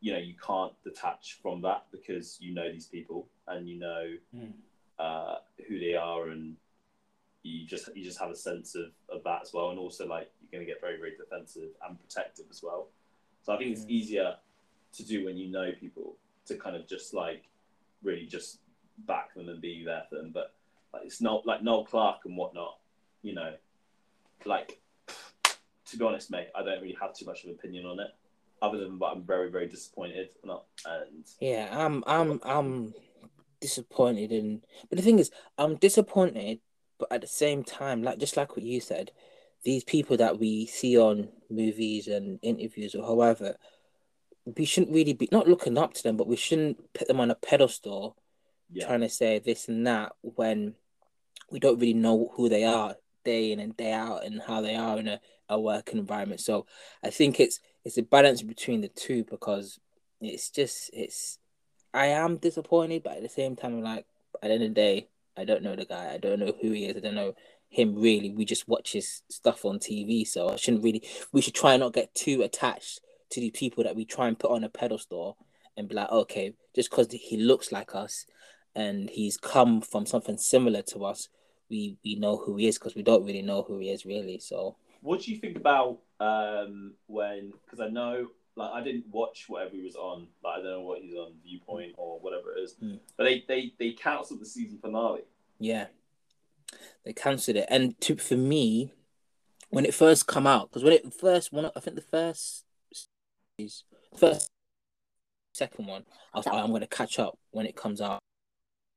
You know, you can't detach from that because you know these people and you know Mm. uh, who they are and you just you just have a sense of, of that as well and also like you're going to get very very defensive and protective as well. So i think it's easier to do when you know people to kind of just like really just back them and be there for them. But like it's not like Noel Clarke and whatnot you know like to be honest mate i don't really have too much of an opinion on it other than but i'm very very disappointed and, and Yeah, I'm I'm I'm disappointed in but the thing is I'm disappointed but at the same time like just like what you said these people that we see on movies and interviews or however we shouldn't really be not looking up to them but we shouldn't put them on a pedestal yeah trying to say this and that when we don't really know who they are day in and day out and how they are in a, a working environment. So I think it's it's a balance between the two because it's just it's I am disappointed, but at the same time, I'm like at the end of the day, I don't know the guy. I don't know who he is. I don't know him really. We just watch his stuff on TV, so I shouldn't really. We should try and not get too attached to the people that we try and put on a pedestal and be like, okay, just because he looks like us and he's come from something similar to us, we we know who he is because we don't really know who he is really. So, what do you think about um when? Because I know, like, I didn't watch whatever he was on. Like, I don't know what he's on, Viewpoint or whatever it is. Mm. But they they they cancelled the season finale. Yeah, they cancelled it, and to for me, when it first come out, because when it first one, I think the first first second one, I was like, oh, I'm gonna catch up when it comes out.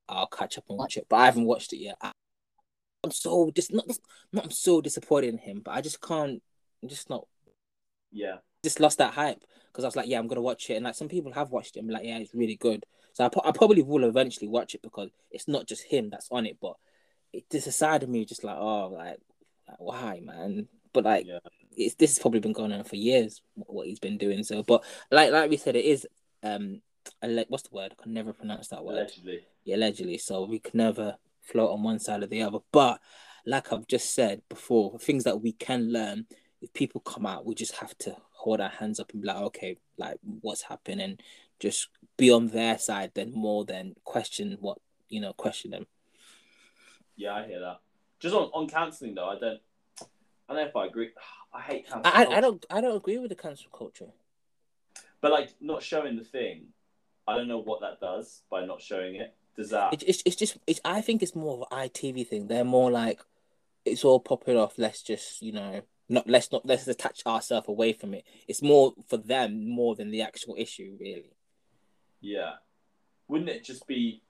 I'll catch up and watch it, but I haven't watched it yet. I, am so dis not not I'm so disappointed in him, but I just can't. I'm just not. Yeah. Just lost that hype because I was like, yeah, I'm gonna watch it, and like some people have watched it and be like, yeah, it's really good. So I, I probably will eventually watch it because it's not just him that's on it, but there's a side of me just like, oh, like, like why, man? But like, Yeah. it's this has probably been going on for years what he's been doing. So, but like like we said, it is um, what's the word? I can never pronounce that word. Allegedly. Yeah, allegedly. So we can never float on one side or the other. But like I've just said before, things that we can learn. If people come out, we just have to hold our hands up and be like, okay, like what's happening, just be on their side then more than question what you know, question them. Yeah, I hear that. Just on, on cancelling though, I don't. I don't know if I agree. I hate cancel. I, I, I don't I don't agree with the cancel culture. But like not showing the thing, I don't know what that does by not showing it. Does that? It, it's it's just it's I think it's more of an ITV thing. They're more like it's all popping off. Let's just you know not let's not let's detach ourselves away from it. It's more for them more than the actual issue, really. Yeah. Wouldn't it just be?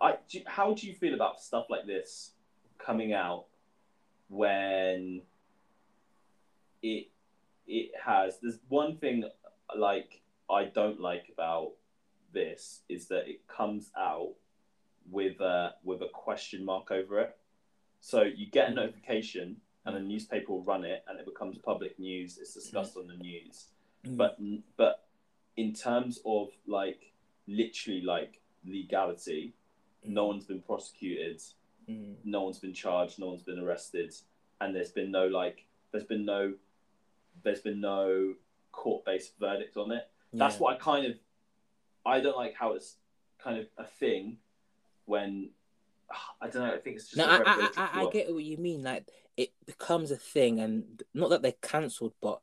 I. Do, how do you feel about stuff like this coming out when it it has? There's one thing like I don't like about this is that it comes out with a with a question mark over it. So you get a notification and a newspaper will run it and it becomes public news. It's discussed on the news. Mm. But but in terms of like literally like legality, no one's been prosecuted, Mm. no one's been charged, no one's been arrested, and there's been no like there's been no there's been no court based verdict on it. That's what I kind of I don't like how it's kind of a thing when I don't know. I think it's just No, I, I, I, I get what you mean. Like it becomes a thing, and not that they're cancelled, but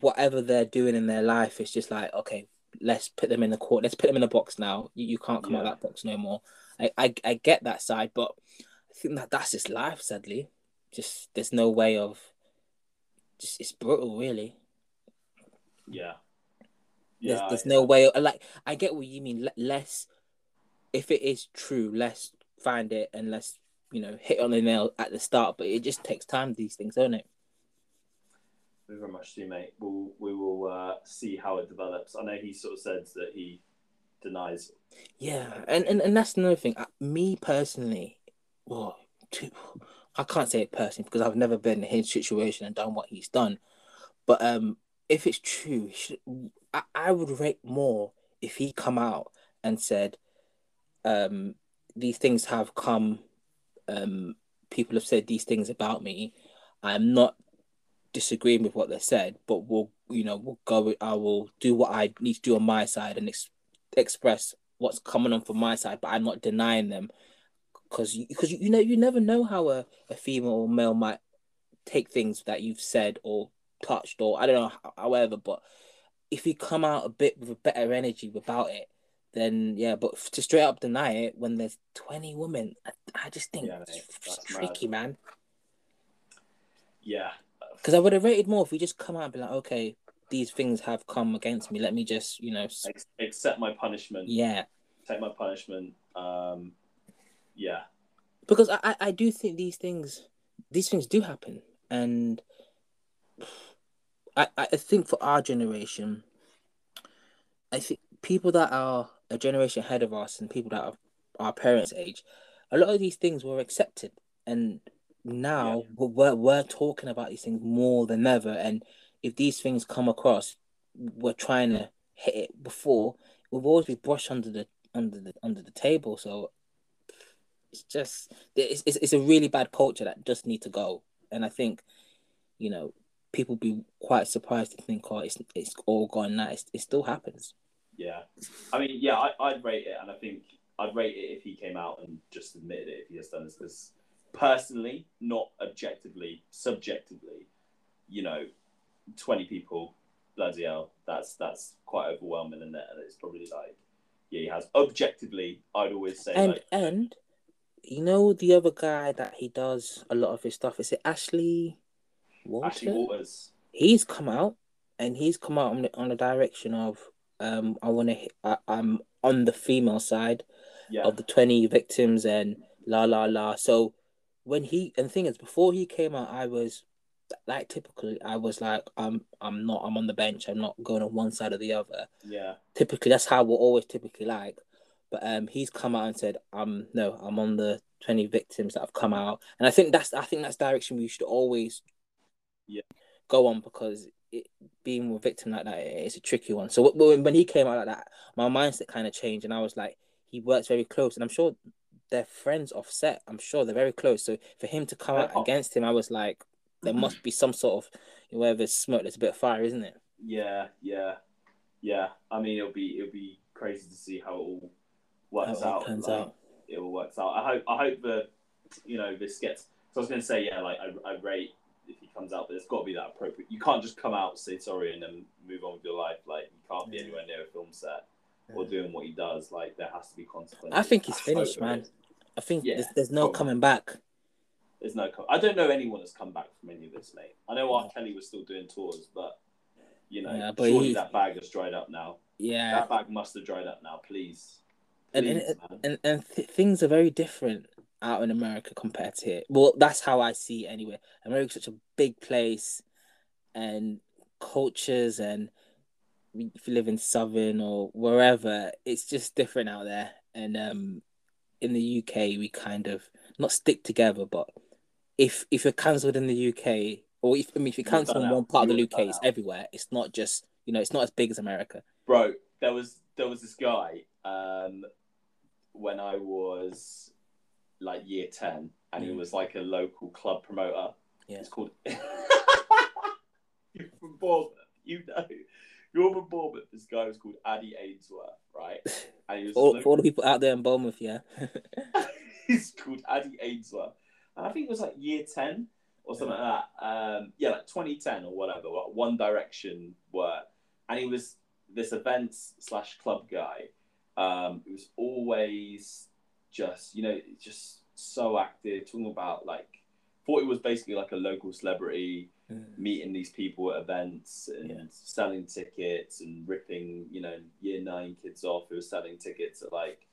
whatever they're doing in their life, it's just like okay, let's put them in the court. Let's put them in the box now. You, you can't come out Yeah. of that box no more. I, I I get that side, but I think that that's just life. Sadly, just there's no way of. Just it's brutal, really. Yeah. There's, Yeah. there's I- no way. Like I get what you mean. Le- Less, if it is true, let's find it and let's you know hit on the nail at the start. But it just takes time. These things, don't it? Very much do, mate. We'll we will uh, see how it develops. I know he sort of says that he denies. Yeah, and and, and that's another thing. Uh, me personally, well, I can't say it personally because I've never been in his situation and done what he's done. But um, if it's true, I, I would rate more if he come out and said, um, these things have come. Um, people have said these things about me. I'm not disagreeing with what they said, but we'll you know we'll go. I will do what I need to do on my side and ex- express what's coming on from my side, but I'm not denying them because because you, you know you never know how a, a female or male might take things that you've said or touched or I don't know however, but if you come out a bit with a better energy about it, then yeah. But to straight up deny it when there's twenty women, I, I just think Yeah, it's tricky, man. Yeah. Because I would have rated more if we just come out and be like, okay, these things have come against me. Let me just you know, Ex- accept my punishment. yeah. Take my punishment. Um, yeah. because I, I, I do think these things these things do happen and I, I think for our generation I think people that are a generation ahead of us and people that are our parents age a lot of these things were accepted and now we're we're talking about these things more than ever. And if these things come across, we're trying to hit it before. We've always been brushed under the under the under the table. So it's just it's, it's it's a really bad culture that just need to go. And I think, you know, people be quite surprised to think, oh, it's it's all gone now. It's, it still happens. Yeah, I mean, yeah, I, I'd rate it, and I think I'd rate it if he came out and just admitted it if he has done this. Because personally, not objectively, subjectively, you know, twenty people, bloody hell, that's that's quite overwhelming, and it's probably like, yeah, he has. Objectively, I'd always say, and like, and you know the other guy that he does a lot of his stuff. Is it Ashley? Walter? Ashley Walters. He's come out and he's come out on the on the direction of um I want to I'm on the female side yeah. of the twenty victims and la la la. So when he and the thing is before he came out, I was like typically I was like I'm I'm not I'm on the bench. I'm not going on one side or the other. Yeah. Typically that's how we're always typically like. But um, he's come out and said, "Um, no, I'm on the 20 victims that have come out," and I think that's I think that's direction we should always yeah go on because it, being a victim like that is a tricky one. So when, when he came out like that, my mindset kind of changed, and I was like, he works very close, and I'm sure they're friends offset. I'm sure they're very close. So for him to come out against him, I was like, there must be some sort of there's smoke, there's a bit of fire, isn't it? Yeah, yeah, yeah. I mean, it'll be it'll be crazy to see how it all works how out. It, like, out. it all works out. I hope I hope that you know this gets. So I was going to say, yeah, like I, I rate if he comes out, but it's got to be that appropriate. You can't just come out, say sorry, and then move on with your life. Like you can't be Yeah. anywhere near a film set or doing what he does. Like there has to be consequences. I think he's finished, man. I think Yeah, there's, there's no probably. coming back. There's no. Co- I don't know anyone that's come back from any of this, mate. I know R. Kelly was still doing tours, but you know, Yeah, but surely he- that bag has dried up now. Yeah, That bag must have dried up now. Please, And- please, and- man. and and th- things are very different out in America compared to here. Well, that's how I see it anyway. America's such a big place, and cultures, and if you live in Southern or wherever, it's just different out there. And um, in the UK, we kind of not stick together, but if if you're cancelled in the UK, or if I mean if you're cancelled in one part of the UK, it's everywhere. It's not just you know, it's not as big as America. bro. There was there was this guy um, when I was like year ten, and he Mm. was like a local club promoter. Yeah. It's called. You're from Bournemouth, you know. You're from Bournemouth. This guy was called Addy Ainsworth, right? And he was For, local- for all the people out there in Bournemouth, yeah. he's called Addy Ainsworth. And I think it was like year 10 or something like that. Um, yeah, like 2010 or whatever, like One Direction were. And he was this events slash club guy. Um, he was always just, you know, just so active, talking about like, thought he was basically like a local celebrity, meeting these people at events and Yeah. selling tickets and ripping, you know, year nine kids off who were selling tickets at like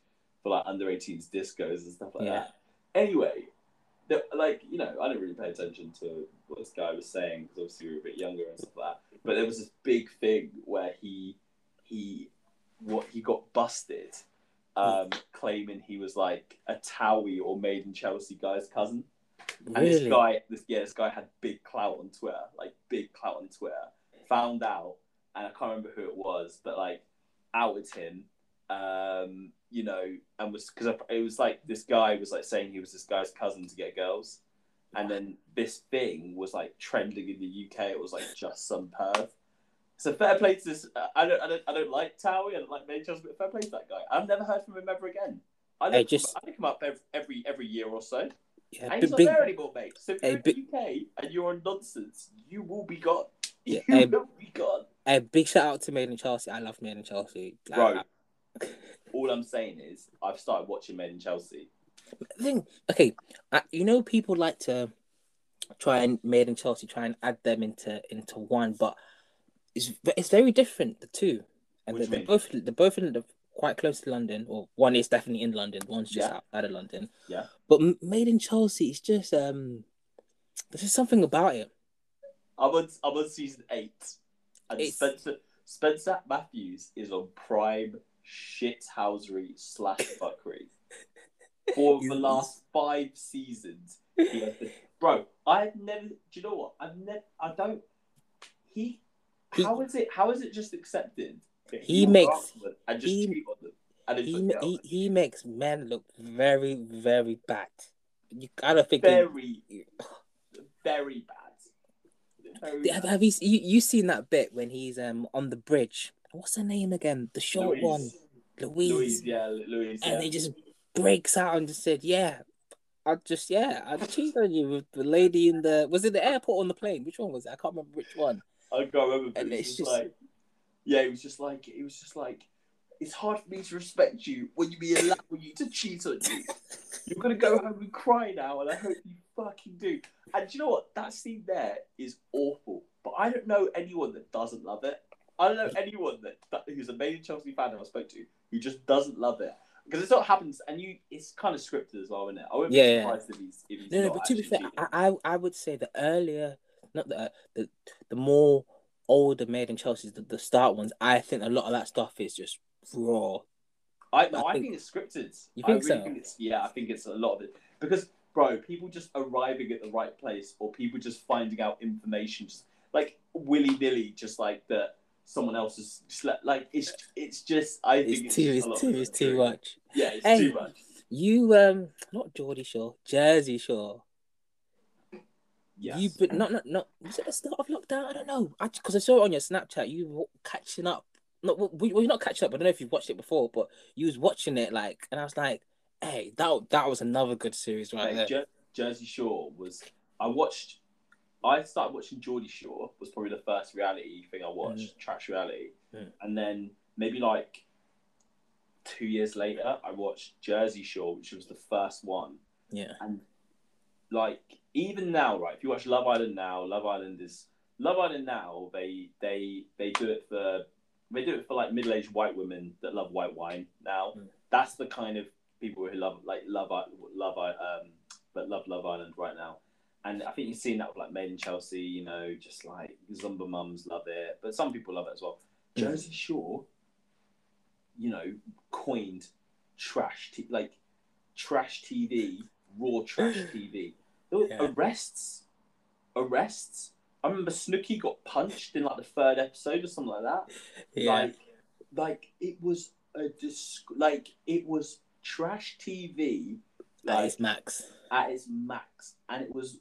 for like under 18s discos and stuff like Yeah. that. Anyway, the, like you know, I didn't really pay attention to what this guy was saying because obviously we were a bit younger and stuff like that. But there was this big thing where he he what he got busted, um, claiming he was like a Towie or made in Chelsea guy's cousin. And this guy, this yeah, this guy had big clout on Twitter, like big clout on Twitter. Found out, and I can't remember who it was, but like outed him. Um, you know, and was because it was like this guy was like saying he was this guy's cousin to get girls, and then this thing was like trending in the UK. It was like just some perv. So fair play to this. I don't, I don't, I don't like Towie. I don't like Main but fair play to that guy. I've never heard from him ever again. I Hey, just- I look him up every, every every year or so. Yeah, he's not big, there anymore, mate. So if you're in the UK and you're on nonsense, you will be gone. Yeah, You hey, will be gone. a big shout out to Made in Chelsea. I love Made in Chelsea. Like, Bro, I- all I'm saying is I've started watching Made in Chelsea. I think okay, I, you know people like to try and Made in Chelsea, try and add them into into one, but it's it's very different the two, and they're, they're both they're both in the, quite close to London, or one is definitely in London, one's just Yeah. outside of London. Yeah. but Made in Chelsea is just um, there's just something about it. I'm on, I'm on season eight, and It's- Spencer Spencer Matthews is on prime shithousery slash fuckery. For the last five seasons, He has the, bro, I've never. Do you know what? I've never. I don't. He. He- How is it? How is it just accepted? He makes- go up to them and just he- cheat on them. And He, like, ma- yo, he he makes men look very very bad. You gotta think. he- very, very bad. Very have, bad. have you, you you seen that bit when he's um on the bridge? What's her name again? The short Louise. one, Louise. Louise, yeah, Louise. and yeah. he just breaks out and just said, "Yeah, I just yeah, I cheated on you with the lady in the was it the airport or on the plane? Which one was it? I can't remember which one." I can't remember, And it it's just- like, yeah, it was just like, it was just like, it's hard for me to respect you when you be allowing you to cheat on you. You're gonna go home and cry now, and I hope you fucking do. And do you know what? That scene there is awful, but I don't know anyone that doesn't love it. I don't know anyone that, that who's a Made in Chelsea fan that I spoke to who just doesn't love it because it's what happens, and you, it's kind of scripted as well, isn't it? I wouldn't Yeah, be yeah. surprised if he's if he's No, no, but to be fair, cheating. I I would say the earlier, not the the the more older made in Chelsea's the, the start ones. I think a lot of that stuff is just raw. I no, I I think- think, it's scripted. You I think really so? think it's yeah, I think it's a lot of it because bro, people just arriving at the right place or people just finding out information just like willy nilly, just like that someone else has slept. Like it's it's just I think It's it's, too it's too it's too much. Yeah, it's Hey. too much. You um not Geordie Shore, Jersey Shore. Yes. You but not not not was it the start of lockdown? I don't know. I because I saw it on your Snapchat. You were catching up. Not well, you're not catching up. I don't know if you've watched it before, but you was watching it like, and I was like, hey, that that was another good series right there. Jer- Jersey Shore was. I watched. I started watching Geordie Shore was probably the first reality thing I watched, trash reality, Mm. and then maybe like two years later, I watched Jersey Shore, which was the first one, Yeah, and like even now, right? If you watch Love Island now, Love Island is Love Island now. They they they do it for they do it for like middle aged white women that love white wine. Now Mm. that's the kind of people who love like love love I- um but love Love Island right now. And I think you've seen that with like Made in Chelsea. You know, just like Zumba mums love it, but some people love it as well. Mm. Jersey Shore, you know, coined trash t- like trash TV, raw trash TV. There Yeah. arrests, arrests. I remember Snooki got punched in like the third episode or something like that. yeah. Like, like it was a dis- like it was trash TV, like is Max. at its max, and it was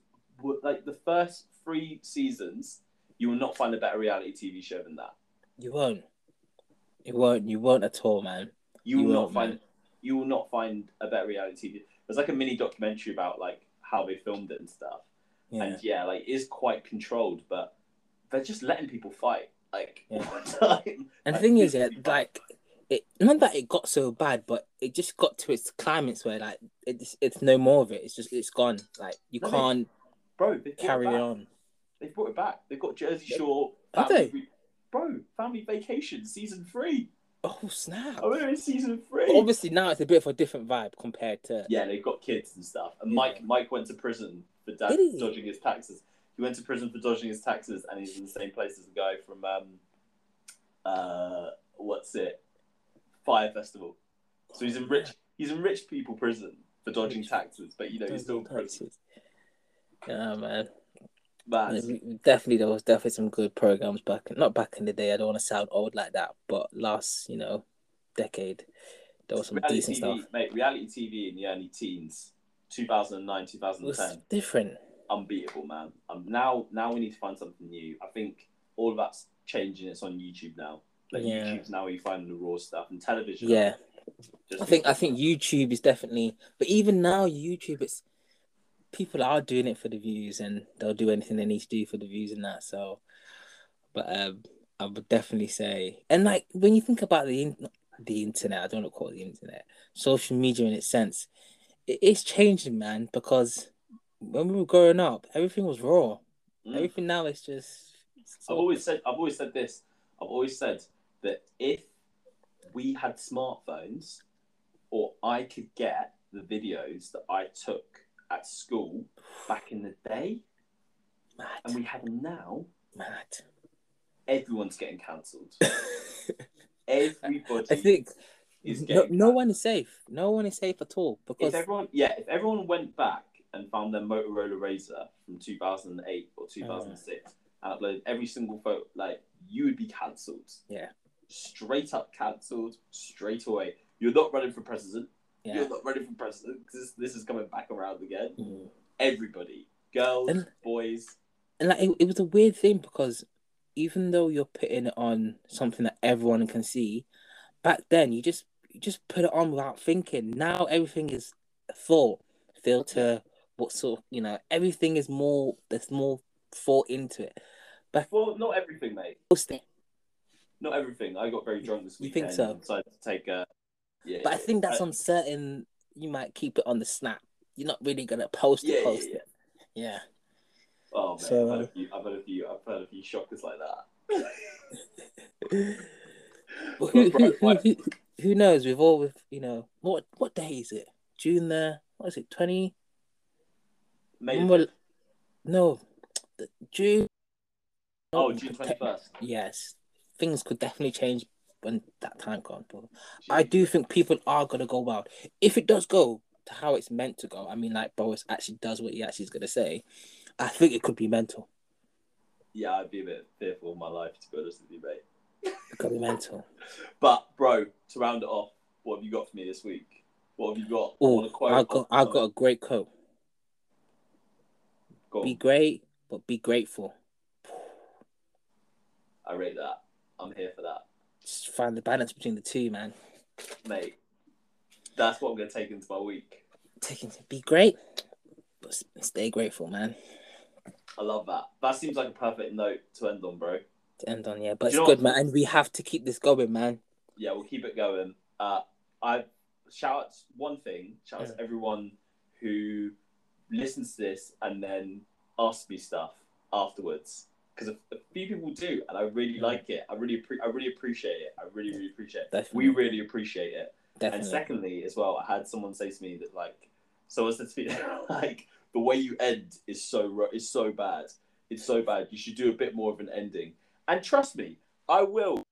like the first three seasons. You will not find a better reality TV show than that. You won't. You won't. You won't at all, man. You, You will not find man. you will not find a better reality TV. There's like a mini documentary about like how they filmed it and stuff. Yeah. And yeah, like is quite controlled, but they're just letting people fight. Like Yeah. all the time. And the thing is, yeah, like it. Not that it got so bad, but it just got to its climax where like it's it's no more of it. It's just it's gone. Like you No, can't bro, they carry it on. They've brought it back. They've got Jersey Shore. Family they? Bro, Family Vacation season three. Oh snap! Oh, we're in season three. But obviously now it's a bit of a different vibe compared to Yeah, they've got kids and stuff. And Yeah. Mike, Mike went to prison for he? dodging his taxes. He went to prison for dodging his taxes, and he's in the same place as the guy from um, uh, what's it, Fyre Festival. So he's in rich, he's in rich people prison for dodging taxes, but you know he's still in prison. Yeah, man. Man, Definitely, there was definitely some good programs back. Not back in the day. I don't want to sound old like that, but last, you know, decade, there was some reality decent TV, stuff. mate. Reality TV in the early teens, 2009, It 2010. was different. unbeatable, man. Um, now, now we need to find something new. I think all of that's changing. It's on YouTube now. Like Yeah. YouTube's now where you find the raw stuff and television. Yeah, I think I think YouTube is definitely, but even now YouTube, it's people are doing it for the views, and they'll do anything they need to do for the views and that. So, but um, I would definitely say, and like when you think about the in- the internet, I don't want to call it the internet, social media in its sense, it is changing, man. Because when we were growing up, everything was raw. Mm. Everything now is just. I've always said. I've always said this. I've always said that if we had smartphones, or I could get the videos that I took at school back in the day, mad, and we have them now, mad. everyone's getting cancelled. Everybody. I think is no, no one is safe. No one is safe at all because if everyone yeah if everyone went back and found their Motorola Razr from 2008 or 2006 and uh. uploaded every single photo, like you would be cancelled. Yeah. Straight up cancelled, straight away. You're not running for president. Yeah. You're not running for president because this, this is coming back around again. Mm. Everybody, girls, And- boys. And like it, it was a weird thing because even though you're putting it on something that everyone can see, back then you just you just put it on without thinking. Now everything is thought, filter, what sort of you know, everything is more there's more thought into it. Well, not everything, mate. Not everything. I got very drunk this weekend. You think so? Decided to take a. Yeah, But I think that's I- on certain you might keep it on the snap. You're not really gonna post Yeah, it, yeah, post yeah. it. Yeah. Oh man, So, I've, uh, had a few, I've had a few. I've had a few shockers like that. But who, But, who, bro, who, who, who knows? With all with you know what what day is it? June the what is it? Twenty? May Remember- No, the June. oh, June twenty first. Yes, things could definitely change when that time comes. But I do think people are gonna go wild if it does go to how it's meant to go. I mean, like Boris actually does what he actually is gonna say. I think it could be mental. Yeah, I'd be a bit fearful of my life to be honest with you, mate. It could be mental. But bro, to round it off, what have you got for me this week? What have you got? Oh, I got I got a great quote. Go. Be great, but be grateful. I rate that. I'm here for that, Just find the balance between the two, man. mate. That's what I'm gonna take into my week. Taking be great, but stay grateful, man. I love that. That seems like a perfect note to end on, bro. To end on, yeah. But Do it's good, what- man. And we have to keep this going, man. yeah, we'll keep it going. Uh, I shout out one thing. Shout out to everyone who listens to this and then asks me stuff afterwards because a, a few people do, and I really like it. I really, appre- I really appreciate it. I really, really appreciate it. Definitely. We really appreciate it. Definitely. And secondly, as well, I had someone say to me that like, so as to me like the way you end is so is so bad. It's so bad. You should do a bit more of an ending. And trust me, I will